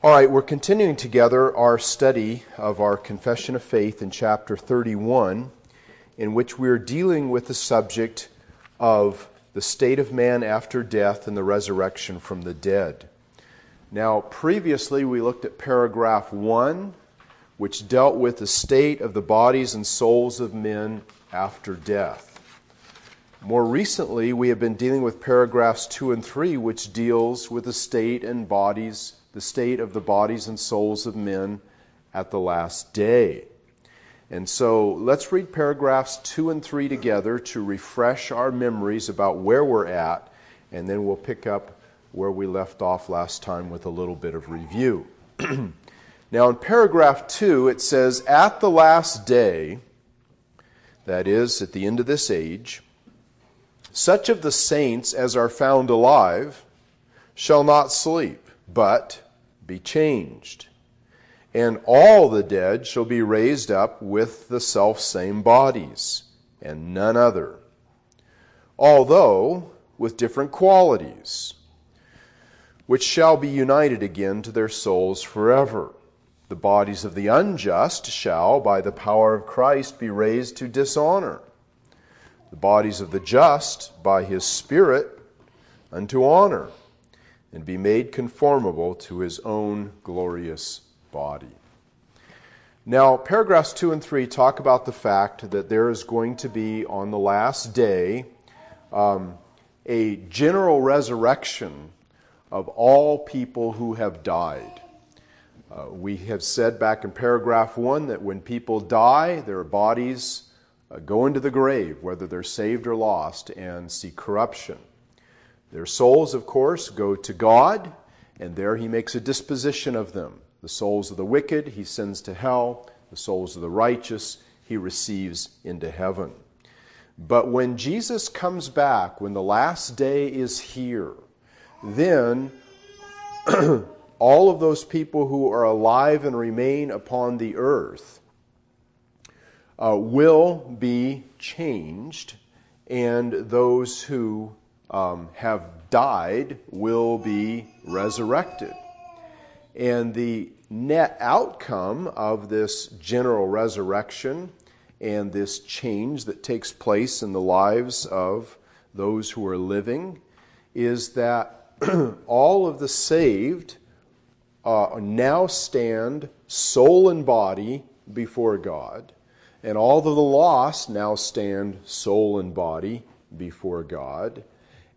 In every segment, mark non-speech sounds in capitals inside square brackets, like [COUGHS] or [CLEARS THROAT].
All right, we're continuing together our study of our Confession of Faith in chapter 31, in which we're dealing with the subject of the state of man after death and the resurrection from the dead. Now, previously we looked at paragraph 1, which dealt with the state of the bodies and souls of men after death. More recently, we have been dealing with paragraphs 2 and 3, which deals with the state and bodies, the state of the bodies and souls of men at the last day. And so let's read paragraphs 2 and 3 together to refresh our memories about where we're at, and then we'll pick up where we left off last time with a little bit of review. [CLEARS THROAT] now, in paragraph 2, it says, At the last day, that is, at the end of this age, such of the saints as are found alive shall not sleep, but be changed. And all the dead shall be raised up with the selfsame bodies, and none other. Although with different qualities, which shall be united again to their souls forever. The bodies of the unjust shall, by the power of Christ, be raised to dishonor the bodies of the just by his Spirit unto honor, and be made conformable to his own glorious body. Now, paragraphs 2 and 3 talk about the fact that there is going to be on the last day um, a general resurrection of all people who have died. Uh, we have said back in paragraph 1 that when people die, their bodies uh, go into the grave, whether they're saved or lost, and see corruption. Their souls, of course, go to God, and there He makes a disposition of them. The souls of the wicked He sends to hell, the souls of the righteous He receives into heaven. But when Jesus comes back, when the last day is here, then [CLEARS THROAT] all of those people who are alive and remain upon the earth uh, will be changed, and those who um, have died will be resurrected. And the net outcome of this general resurrection and this change that takes place in the lives of those who are living is that [CLEARS THROAT] all of the saved uh, now stand soul and body before God and all of the lost now stand soul and body before God.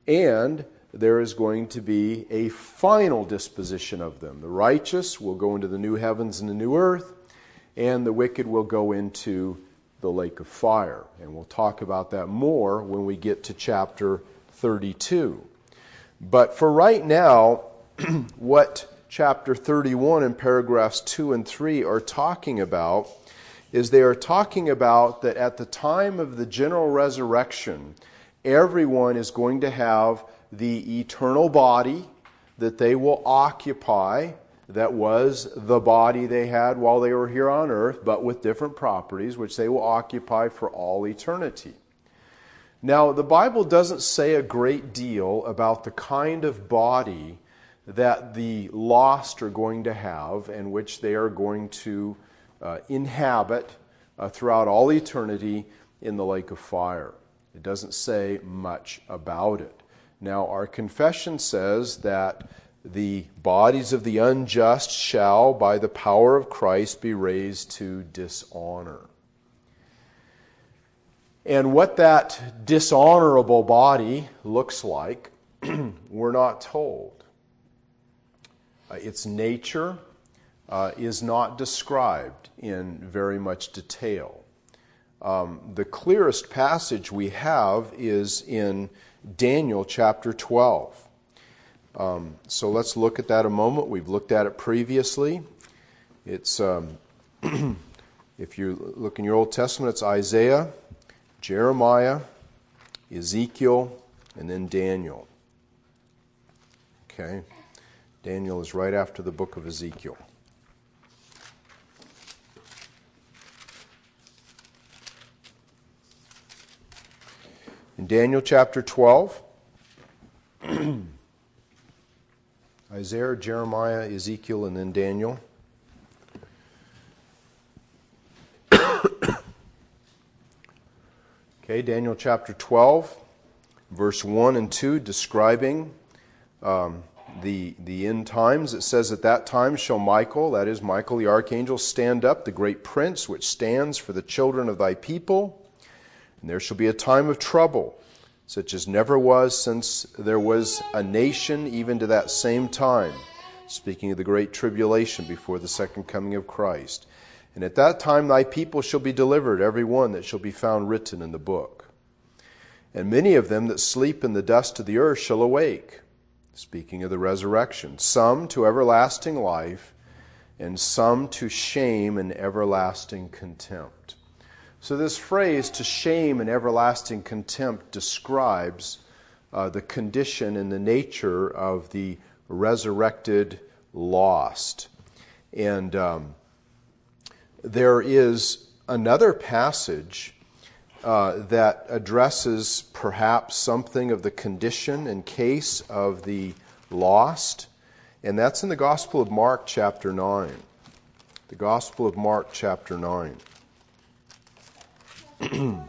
And there is going to be a final disposition of them. The righteous will go into the new heavens and the new earth, and the wicked will go into the lake of fire. And we'll talk about that more when we get to chapter 32. But for right now, [CLEARS THROAT] what chapter 31 and paragraphs 2 and 3 are talking about is they are talking about that at the time of the general resurrection, everyone is going to have the eternal body that they will occupy that was the body they had while they were here on earth, but with different properties, which they will occupy for all eternity. Now, the Bible doesn't say a great deal about the kind of body that the lost are going to have and which they are going to uh, inhabit uh, throughout all eternity in the lake of fire. It doesn't say much about it. Now, our confession says that the bodies of the unjust shall, by the power of Christ, be raised to dishonor. And what that dishonorable body looks like, [CLEARS THROAT] we're not told. Uh, its nature, uh, is not described in very much detail. Um, the clearest passage we have is in Daniel chapter 12. Um, so let's look at that a moment. We've looked at it previously. It's, um, [CLEARS THROAT] if you look in your Old Testament, it's Isaiah, Jeremiah, Ezekiel, and then Daniel. Okay? Daniel is right after the book of Ezekiel. In Daniel chapter 12, [CLEARS THROAT] Isaiah, Jeremiah, Ezekiel, and then Daniel. [COUGHS] okay, Daniel chapter 12, verse 1 and 2, describing um, the, the end times. It says, At that time shall Michael, that is Michael the archangel, stand up, the great prince, which stands for the children of thy people. And there shall be a time of trouble such as never was since there was a nation, even to that same time, speaking of the great tribulation before the second coming of Christ. And at that time thy people shall be delivered, every one that shall be found written in the book. And many of them that sleep in the dust of the earth shall awake, speaking of the resurrection, some to everlasting life, and some to shame and everlasting contempt. So, this phrase, to shame and everlasting contempt, describes uh, the condition and the nature of the resurrected lost. And um, there is another passage uh, that addresses perhaps something of the condition and case of the lost, and that's in the Gospel of Mark, chapter 9. The Gospel of Mark, chapter 9. [CLEARS THROAT]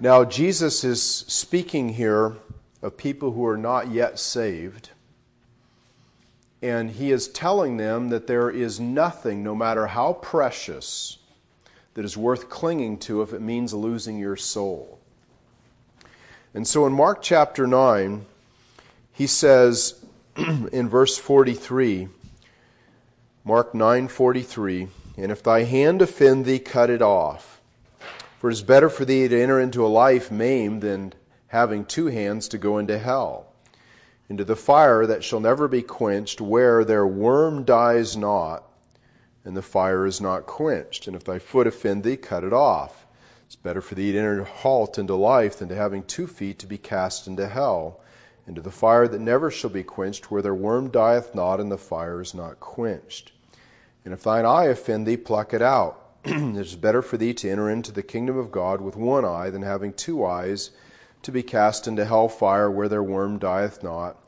now, Jesus is speaking here of people who are not yet saved. And he is telling them that there is nothing, no matter how precious, that is worth clinging to if it means losing your soul. And so in Mark chapter 9, he says [CLEARS THROAT] in verse 43, Mark 9:43, and if thy hand offend thee, cut it off. For it is better for thee to enter into a life maimed than having two hands to go into hell, into the fire that shall never be quenched, where their worm dies not, and the fire is not quenched. And if thy foot offend thee, cut it off. It's better for thee to enter halt into life than to having two feet to be cast into hell, into the fire that never shall be quenched, where their worm dieth not, and the fire is not quenched. And if thine eye offend thee, pluck it out. [CLEARS THROAT] it is better for thee to enter into the kingdom of God with one eye than having two eyes to be cast into hell fire where their worm dieth not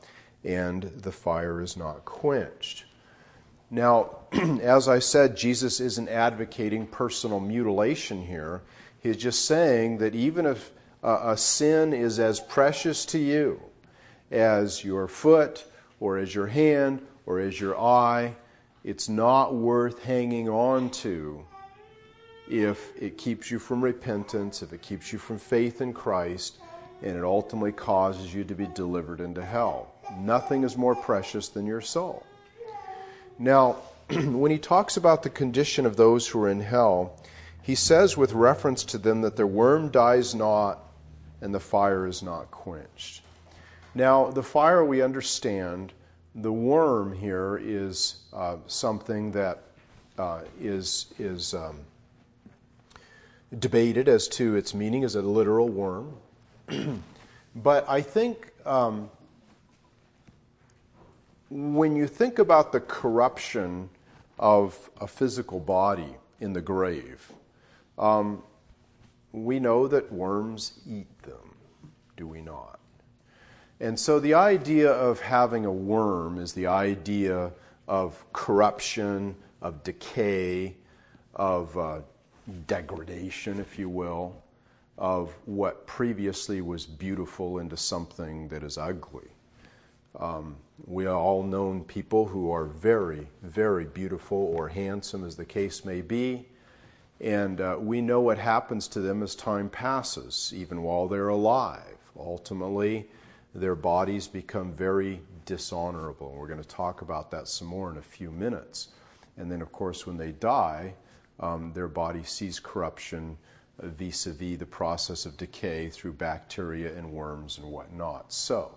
and the fire is not quenched. Now, [CLEARS THROAT] as I said, Jesus isn't advocating personal mutilation here. He's just saying that even if a sin is as precious to you as your foot or as your hand or as your eye, it's not worth hanging on to if it keeps you from repentance, if it keeps you from faith in Christ, and it ultimately causes you to be delivered into hell. Nothing is more precious than your soul. Now, [CLEARS THROAT] when he talks about the condition of those who are in hell, he says with reference to them that their worm dies not and the fire is not quenched. Now, the fire we understand the worm here is uh, something that uh, is is um, debated as to its meaning as a literal worm. [CLEARS THROAT] but I think um, when you think about the corruption of a physical body in the grave, um, we know that worms eat them, do we not? And so the idea of having a worm is the idea of corruption, of decay, of uh, degradation, if you will, of what previously was beautiful into something that is ugly. Um, we all known people who are very, very beautiful or handsome, as the case may be. And uh, we know what happens to them as time passes, even while they're alive. Ultimately, their bodies become very dishonorable. We're going to talk about that some more in a few minutes. And then, of course, when they die, um, their body sees corruption vis a vis the process of decay through bacteria and worms and whatnot. So,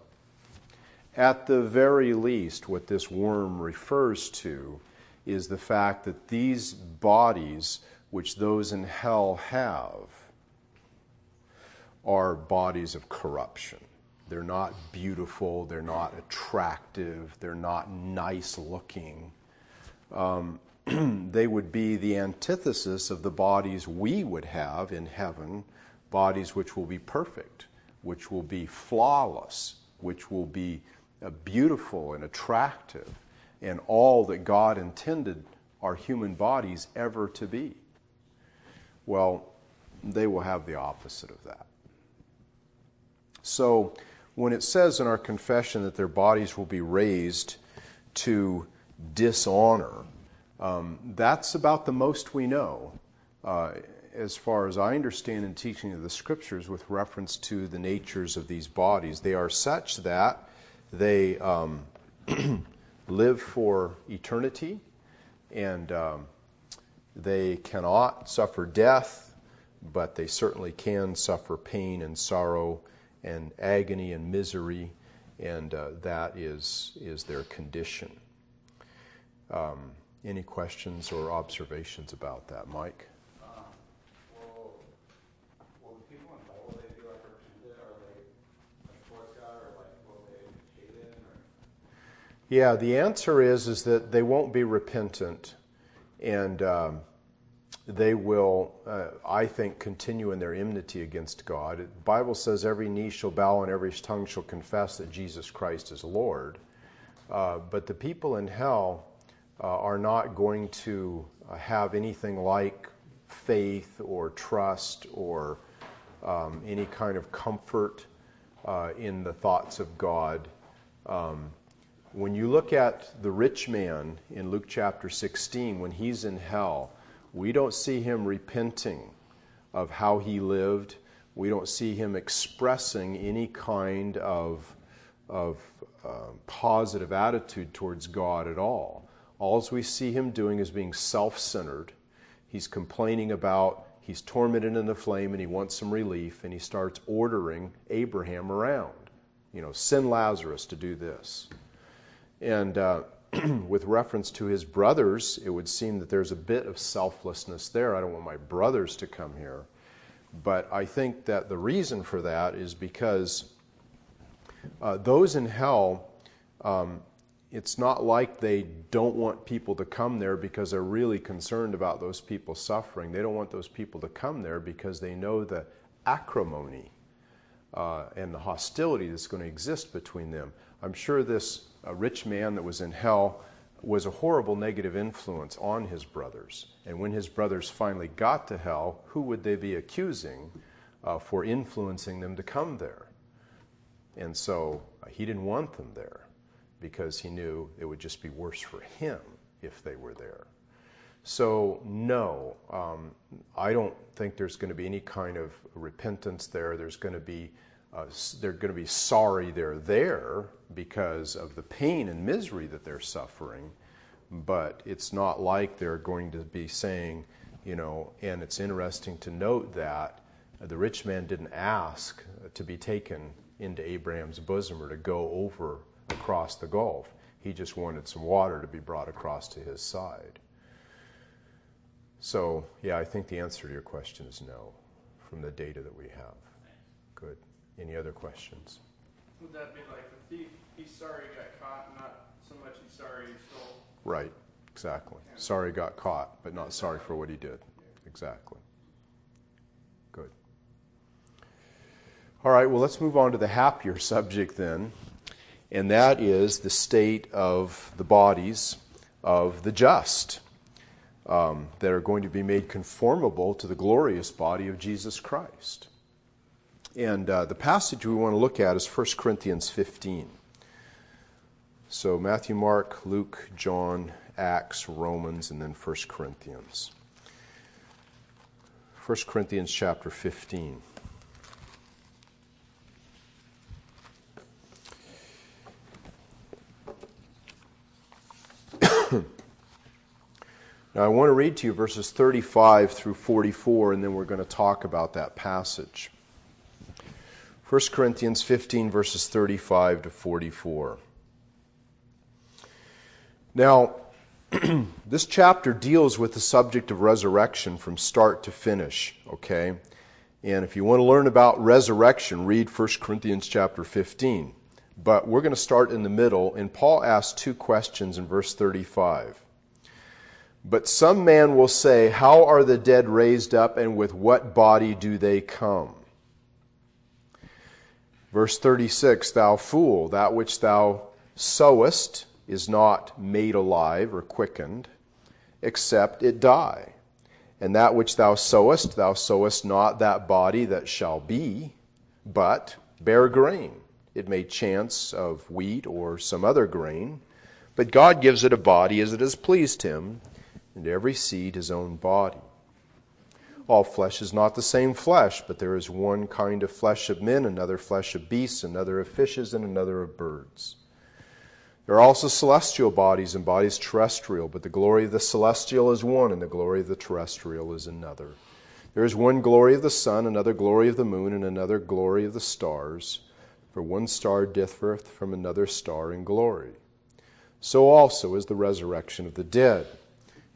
at the very least, what this worm refers to is the fact that these bodies, which those in hell have, are bodies of corruption. They're not beautiful, they're not attractive, they're not nice looking. Um, [CLEARS THROAT] they would be the antithesis of the bodies we would have in heaven, bodies which will be perfect, which will be flawless, which will be uh, beautiful and attractive and all that God intended our human bodies ever to be. Well, they will have the opposite of that. So, when it says in our confession that their bodies will be raised to dishonor, um, that's about the most we know, uh, as far as I understand in teaching of the scriptures with reference to the natures of these bodies. They are such that they um, [CLEARS THROAT] live for eternity and um, they cannot suffer death, but they certainly can suffer pain and sorrow and agony and misery, and uh, that is, is their condition. Um, any questions or observations about that, Mike? Yeah, the answer is is that they won't be repentant, and um, they will, uh, I think, continue in their enmity against God. The Bible says every knee shall bow and every tongue shall confess that Jesus Christ is Lord. Uh, but the people in hell uh, are not going to uh, have anything like faith or trust or um, any kind of comfort uh, in the thoughts of God. Um, when you look at the rich man in Luke chapter 16, when he's in hell, we don't see him repenting of how he lived. We don't see him expressing any kind of, of uh, positive attitude towards God at all. All we see him doing is being self centered. He's complaining about he's tormented in the flame and he wants some relief, and he starts ordering Abraham around. You know, send Lazarus to do this. And uh, [CLEARS THROAT] with reference to his brothers, it would seem that there's a bit of selflessness there. I don't want my brothers to come here. But I think that the reason for that is because uh, those in hell, um, it's not like they don't want people to come there because they're really concerned about those people suffering. They don't want those people to come there because they know the acrimony uh, and the hostility that's going to exist between them. I'm sure this a rich man that was in hell was a horrible negative influence on his brothers. And when his brothers finally got to hell, who would they be accusing uh, for influencing them to come there? And so uh, he didn't want them there because he knew it would just be worse for him if they were there. So, no, um, I don't think there's going to be any kind of repentance there. There's going to be uh, they're going to be sorry they're there because of the pain and misery that they're suffering, but it's not like they're going to be saying, you know, and it's interesting to note that the rich man didn't ask to be taken into Abraham's bosom or to go over across the gulf. He just wanted some water to be brought across to his side. So, yeah, I think the answer to your question is no from the data that we have. Good. Any other questions? Would that be like the thief? He's sorry he got caught, not so much he's sorry he stole. Right, exactly. Yeah. Sorry got caught, but not sorry for what he did. Exactly. Good. All right, well, let's move on to the happier subject then, and that is the state of the bodies of the just um, that are going to be made conformable to the glorious body of Jesus Christ. And uh, the passage we want to look at is 1 Corinthians 15. So Matthew, Mark, Luke, John, Acts, Romans, and then 1 Corinthians. 1 Corinthians chapter 15. [COUGHS] now, I want to read to you verses 35 through 44, and then we're going to talk about that passage. 1 Corinthians 15, verses 35 to 44. Now, [CLEARS THROAT] this chapter deals with the subject of resurrection from start to finish, okay? And if you want to learn about resurrection, read 1 Corinthians chapter 15. But we're going to start in the middle, and Paul asks two questions in verse 35. But some man will say, How are the dead raised up, and with what body do they come? Verse 36 Thou fool, that which thou sowest is not made alive or quickened, except it die. And that which thou sowest, thou sowest not that body that shall be, but bare grain. It may chance of wheat or some other grain, but God gives it a body as it has pleased him, and every seed his own body. All flesh is not the same flesh, but there is one kind of flesh of men, another flesh of beasts, another of fishes, and another of birds. There are also celestial bodies and bodies terrestrial, but the glory of the celestial is one, and the glory of the terrestrial is another. There is one glory of the sun, another glory of the moon, and another glory of the stars. For one star differeth from another star in glory. So also is the resurrection of the dead.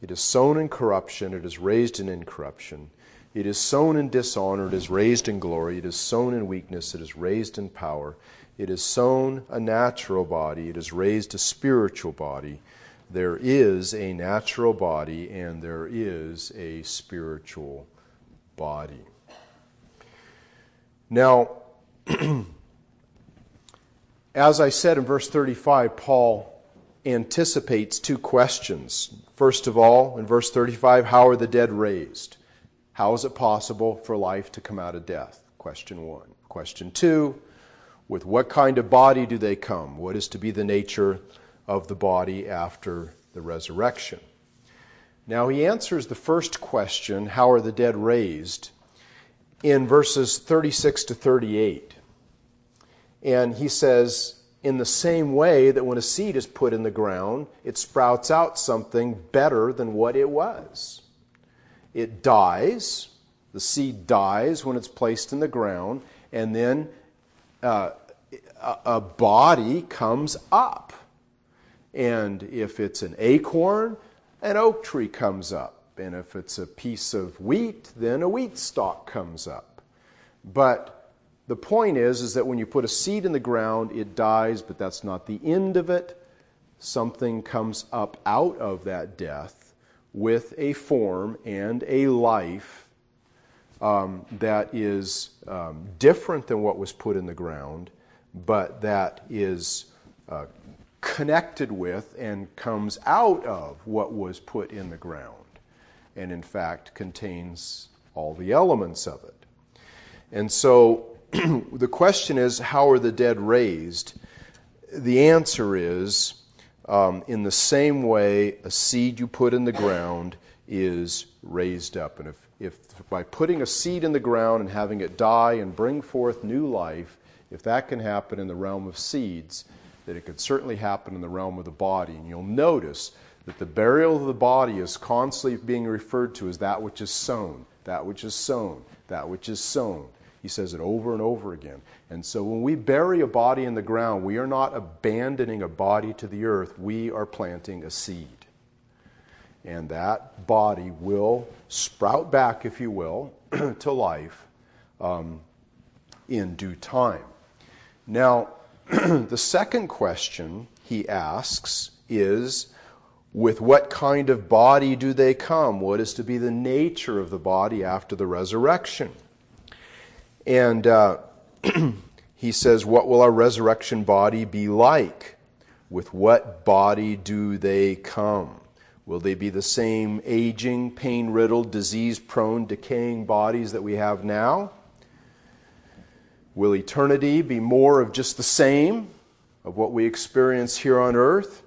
It is sown in corruption, it is raised in incorruption. It is sown in dishonor, it is raised in glory. It is sown in weakness, it is raised in power. It is sown a natural body, it is raised a spiritual body. There is a natural body and there is a spiritual body. Now, [CLEARS THROAT] as I said in verse 35, Paul anticipates two questions. First of all, in verse 35, how are the dead raised? How is it possible for life to come out of death? Question one. Question two, with what kind of body do they come? What is to be the nature of the body after the resurrection? Now he answers the first question, how are the dead raised, in verses 36 to 38. And he says, in the same way that when a seed is put in the ground, it sprouts out something better than what it was. It dies, the seed dies when it's placed in the ground, and then uh, a, body comes up. And if it's an acorn, an oak tree comes up. And if it's a piece of wheat, then a wheat stalk comes up. But the point is, is that when you put a seed in the ground, it dies, but that's not the end of it. Something comes up out of that death with a form and a life um, that is um, different than what was put in the ground, but that is uh, connected with and comes out of what was put in the ground, and in fact contains all the elements of it. And so [CLEARS THROAT] the question is how are the dead raised? The answer is um, in the same way a seed you put in the ground is raised up. And if, if by putting a seed in the ground and having it die and bring forth new life, if that can happen in the realm of seeds, that it could certainly happen in the realm of the body. And you'll notice that the burial of the body is constantly being referred to as that which is sown, that which is sown, that which is sown. He says it over and over again. And so when we bury a body in the ground, we are not abandoning a body to the earth, we are planting a seed. And that body will sprout back, if you will, [CLEARS THROAT] to life um, in due time. Now, [CLEARS THROAT] the second question he asks is with what kind of body do they come? What is to be the nature of the body after the resurrection? And uh, [CLEARS THROAT] he says, What will our resurrection body be like? With what body do they come? Will they be the same aging, pain riddled, disease prone, decaying bodies that we have now? Will eternity be more of just the same of what we experience here on earth?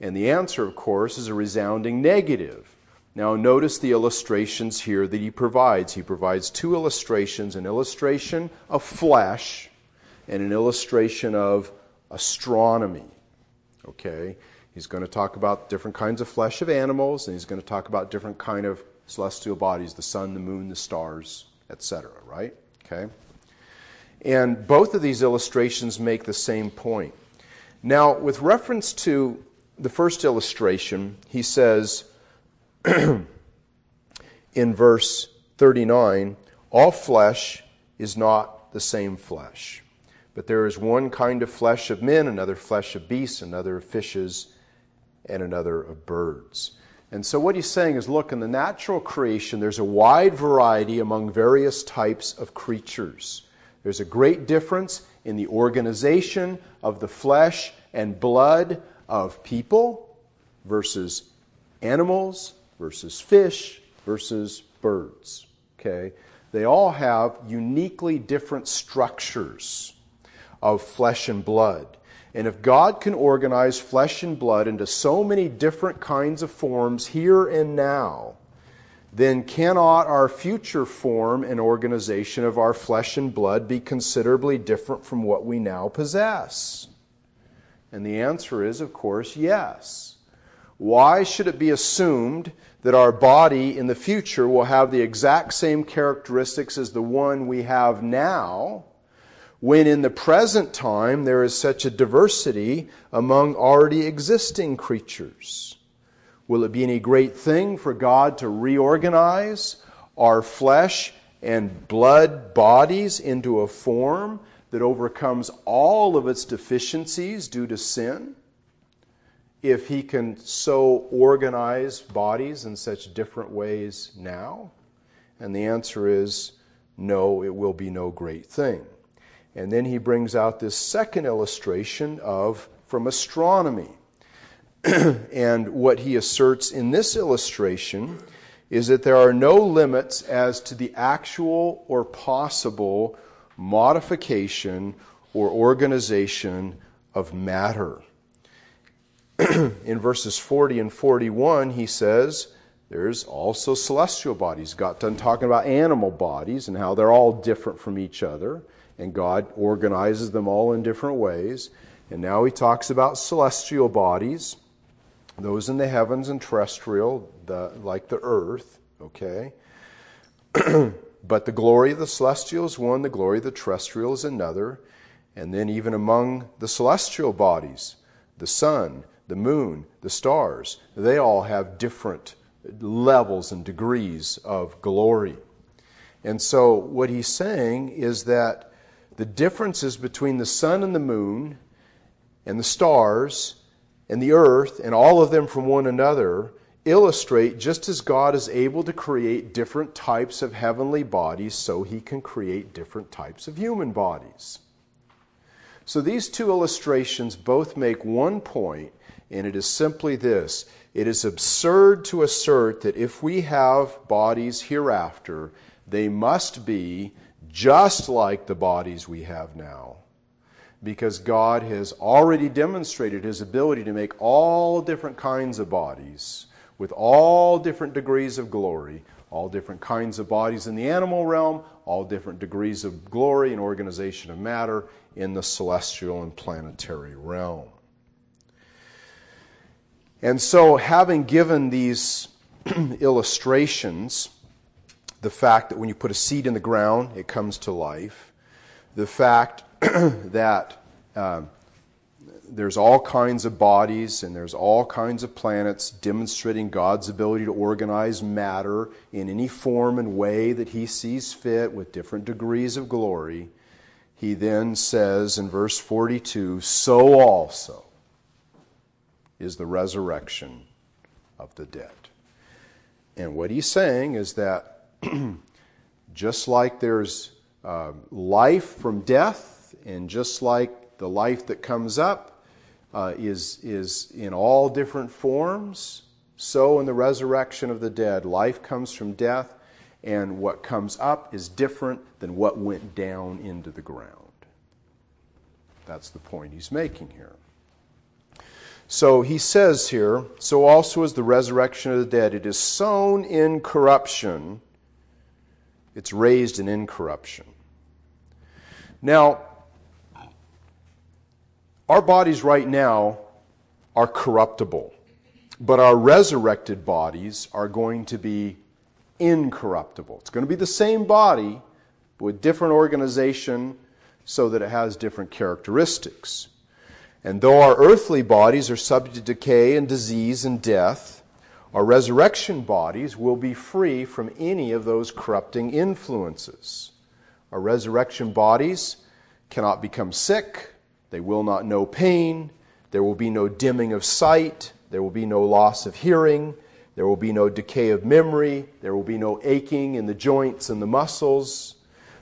And the answer, of course, is a resounding negative. Now, notice the illustrations here that he provides. He provides two illustrations an illustration of flesh and an illustration of astronomy. Okay? He's going to talk about different kinds of flesh of animals, and he's going to talk about different kind of celestial bodies the sun, the moon, the stars, etc. Right? Okay? And both of these illustrations make the same point. Now, with reference to the first illustration, he says, [CLEARS THROAT] in verse 39 all flesh is not the same flesh, but there is one kind of flesh of men, another flesh of beasts, another of fishes, and another of birds. And so, what he's saying is look, in the natural creation, there's a wide variety among various types of creatures. There's a great difference in the organization of the flesh and blood of people versus animals versus fish versus birds. Okay? They all have uniquely different structures of flesh and blood. And if God can organize flesh and blood into so many different kinds of forms here and now, then cannot our future form and organization of our flesh and blood be considerably different from what we now possess? And the answer is, of course, yes. Why should it be assumed that our body in the future will have the exact same characteristics as the one we have now? when in the present time there is such a diversity among already existing creatures? Will it be any great thing for God to reorganize our flesh and blood bodies into a form that overcomes all of its deficiencies due to sin? If He can so organize bodies in such different ways now? And the answer is no, it will be no great thing. And then he brings out this second illustration of from astronomy. [CLEARS THROAT] and what he asserts in this illustration is that there are no limits as to the actual or possible modification or organization of matter. [CLEARS THROAT] in verses 40 and 41, he says, there's also celestial bodies. Got done talking about animal bodies and how they're all different from each other and God organizes them all in different ways. And now he talks about celestial bodies, those in the heavens and terrestrial, the, like the earth, okay? [CLEARS THROAT] but the glory of the celestial is one, the glory of the terrestrial is another. And then, even among the celestial bodies, the sun, the moon, the stars, they all have different levels and degrees of glory. And so, what he's saying is that the differences between the sun and the moon and the stars and the earth and all of them from one another illustrate just as God is able to create different types of heavenly bodies, so he can create different types of human bodies. So these two illustrations both make one point, and it is simply this it is absurd to assert that if we have bodies hereafter, they must be just like the bodies we have now. Because God has already demonstrated his ability to make all different kinds of bodies with all different degrees of glory, all different kinds of bodies in the animal realm, all different degrees of glory and organization of matter in the celestial and planetary realm. And so, having given these [CLEARS THROAT] illustrations, the fact that when you put a seed in the ground, it comes to life, the fact [CLEARS THROAT] that um, there's all kinds of bodies and there's all kinds of planets demonstrating God's ability to organize matter in any form and way that He sees fit with different degrees of glory. He then says in verse 42 so also is the resurrection of the dead. And what he's saying is that [CLEARS THROAT] just like there's uh, life from death, and just like the life that comes up uh, is, is in all different forms, so in the resurrection of the dead, life comes from death, and what comes up is different than what went down into the ground. That's the point he's making here. So he says here, so also is the resurrection of the dead. It is sown in corruption it's raised in incorruption. Now, our bodies right now are corruptible, but our resurrected bodies are going to be incorruptible. It's going to be the same body, but with different organization so that it has different characteristics. And though our earthly bodies are subject to decay and disease and death, our resurrection bodies will be free from any of those corrupting influences. Our resurrection bodies cannot become sick, they will not know pain, there will be no dimming of sight, there will be no loss of hearing, there will be no decay of memory, there will be no aching in the joints and the muscles.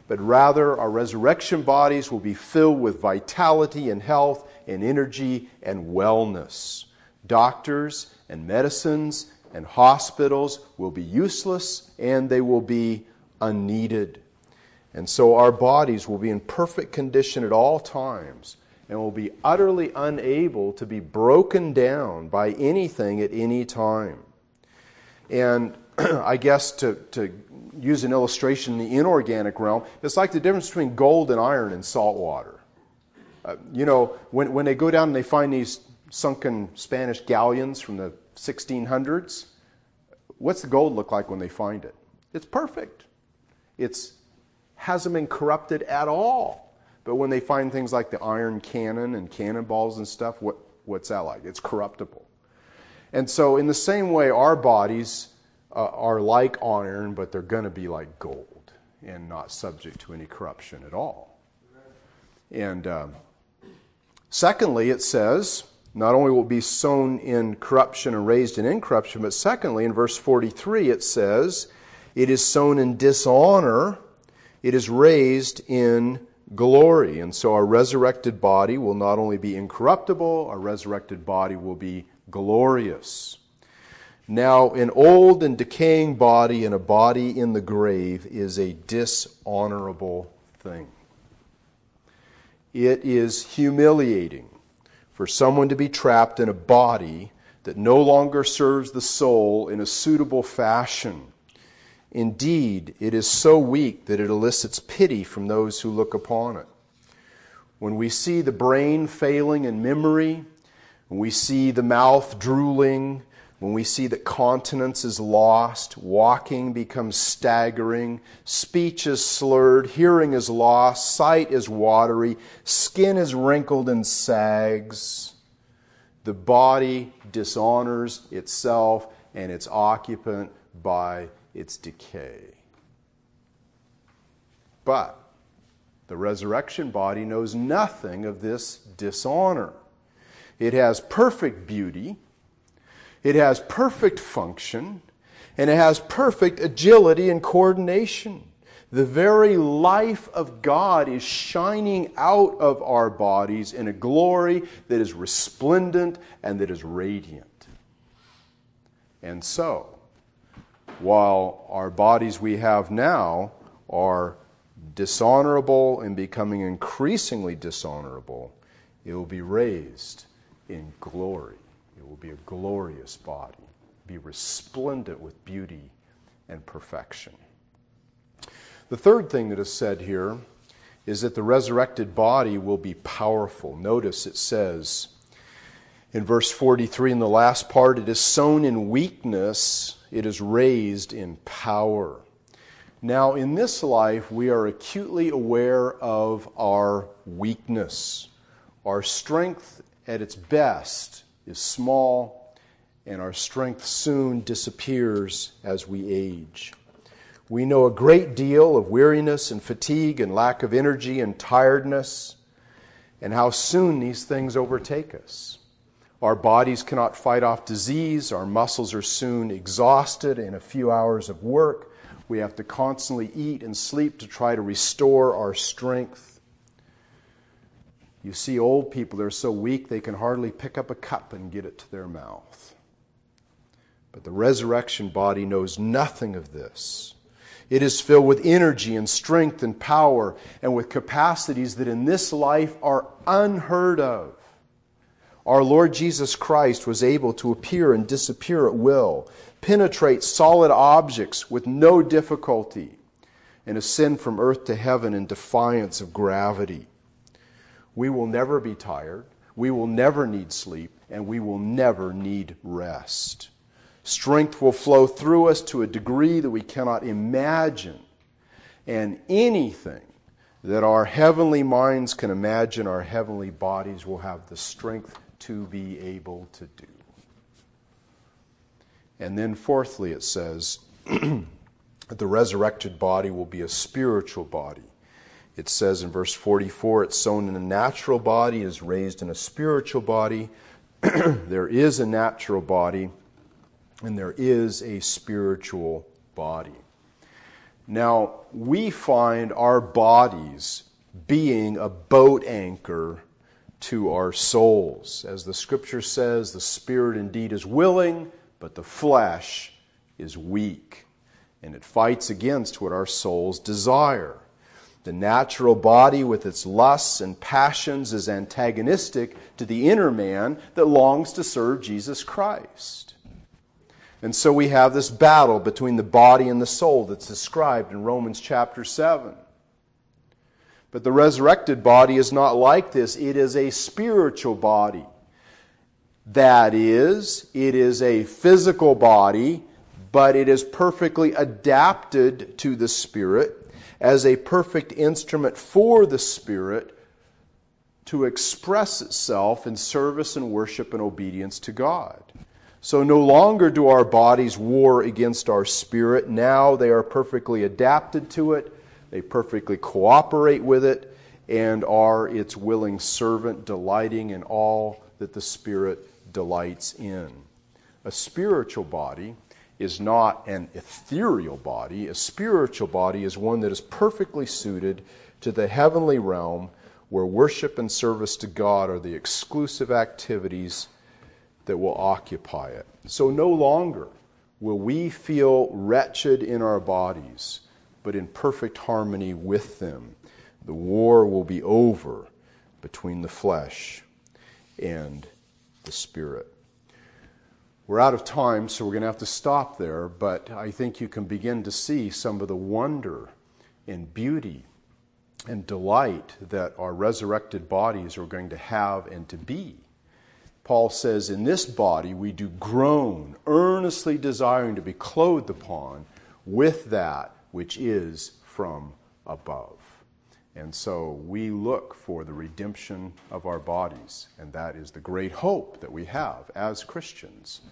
but rather our resurrection bodies will be filled with vitality and health and energy and wellness. Doctors and medicines and hospitals will be useless and they will be unneeded. And so our bodies will be in perfect condition at all times and will be utterly unable to be broken down by anything at any time. And [CLEARS THROAT] I guess to, to use an illustration in the inorganic realm, it's like the difference between gold and iron in salt water. Uh, you know, when, when they go down and they find these sunken Spanish galleons from the 1600s, what's the gold look like when they find it? It's perfect. It hasn't been corrupted at all. But when they find things like the iron cannon and cannonballs and stuff, what, what's that like? It's corruptible. And so, in the same way, our bodies uh, are like iron, but they're going to be like gold and not subject to any corruption at all. And um, secondly, it says, not only will be sown in corruption and raised in incorruption, but secondly, in verse 43, it says, it is sown in dishonor, it is raised in glory. And so our resurrected body will not only be incorruptible, our resurrected body will be glorious. Now, an old and decaying body and a body in the grave is a dishonorable thing. It is humiliating for someone to be trapped in a body that no longer serves the soul in a suitable fashion. Indeed, it is so weak that it elicits pity from those who look upon it. When we see the brain failing in memory, when we see the mouth drooling, when we see that continence is lost, walking becomes staggering, speech is slurred, hearing is lost, sight is watery, skin is wrinkled and sags, the body dishonors itself and its occupant by its decay. But the resurrection body knows nothing of this dishonor. It has perfect beauty it has perfect function and it has perfect agility and coordination. The very life of God is shining out of our bodies in a glory that is resplendent and that is radiant. And so, while our bodies we have now are dishonorable and becoming increasingly dishonorable, it will be raised in glory will be a glorious body, be resplendent with beauty and perfection. The third thing that is said here is that the resurrected body will be powerful. Notice it says in verse 43 in the last part, it is sown in weakness, it is raised in power. Now, in this life, we are acutely aware of our weakness. Our strength at its best is small, and our strength soon disappears as we age. We know a great deal of weariness and fatigue and lack of energy and tiredness, and how soon these things overtake us. Our bodies cannot fight off disease. Our muscles are soon exhausted in a few hours of work. We have to constantly eat and sleep to try to restore our strength. You see old people, they're so weak they can hardly pick up a cup and get it to their mouth. But the resurrection body knows nothing of this. It is filled with energy and strength and power and with capacities that in this life are unheard of. Our Lord Jesus Christ was able to appear and disappear at will, penetrate solid objects with no difficulty, and ascend from earth to heaven in defiance of gravity. We will never be tired. We will never need sleep, and we will never need rest. Strength will flow through us to a degree that we cannot imagine. And anything that our heavenly minds can imagine, our heavenly bodies will have the strength to be able to do. And then, fourthly, it says [CLEARS THROAT] that the resurrected body will be a spiritual body. It says in verse 44 it's sown in a natural body, is raised in a spiritual body. [CLEARS THROAT] there is a natural body, and there is a spiritual body. Now, we find our bodies being a boat anchor to our souls. As the scripture says, the spirit indeed is willing, but the flesh is weak. And it fights against what our souls desire. The natural body, with its lusts and passions, is antagonistic to the inner man that longs to serve Jesus Christ. And so we have this battle between the body and the soul that's described in Romans chapter 7. But the resurrected body is not like this, it is a spiritual body. That is, it is a physical body, but it is perfectly adapted to the Spirit as a perfect instrument for the Spirit to express itself in service and worship and obedience to God. So no longer do our bodies war against our spirit. Now they are perfectly adapted to it, they perfectly cooperate with it, and are its willing servant, delighting in all that the Spirit delights in. A spiritual body is not an ethereal body. A spiritual body is one that is perfectly suited to the heavenly realm where worship and service to God are the exclusive activities that will occupy it. So no longer will we feel wretched in our bodies, but in perfect harmony with them. The war will be over between the flesh and the spirit. We're out of time, so we're going to have to stop there, but I think you can begin to see some of the wonder and beauty and delight that our resurrected bodies are going to have and to be. Paul says, In this body we do groan, earnestly desiring to be clothed upon with that which is from above. And so we look for the redemption of our bodies, and that is the great hope that we have as Christians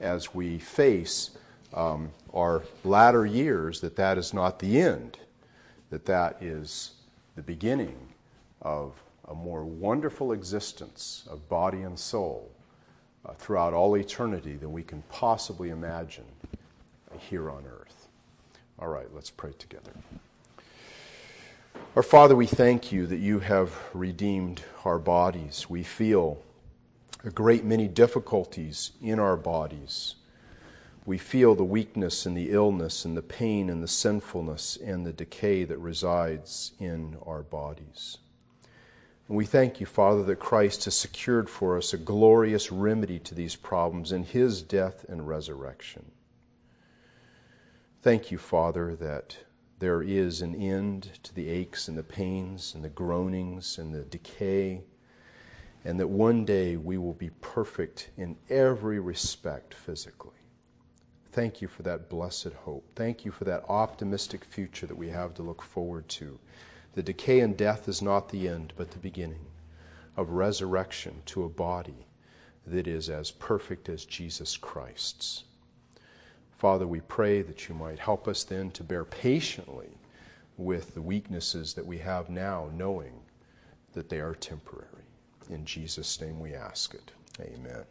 as we face um, our latter years that that is not the end, that that is the beginning of a more wonderful existence of body and soul uh, throughout all eternity than we can possibly imagine here on earth. All right, let's pray together. Our Father, we thank you that you have redeemed our bodies. We feel a great many difficulties in our bodies. We feel the weakness and the illness and the pain and the sinfulness and the decay that resides in our bodies. And we thank you, Father, that Christ has secured for us a glorious remedy to these problems in his death and resurrection. Thank you, Father, that there is an end to the aches and the pains and the groanings and the decay and that one day we will be perfect in every respect physically. Thank you for that blessed hope. Thank you for that optimistic future that we have to look forward to. The decay and death is not the end, but the beginning of resurrection to a body that is as perfect as Jesus Christ's. Father, we pray that you might help us then to bear patiently with the weaknesses that we have now, knowing that they are temporary. In Jesus' name we ask it. Amen.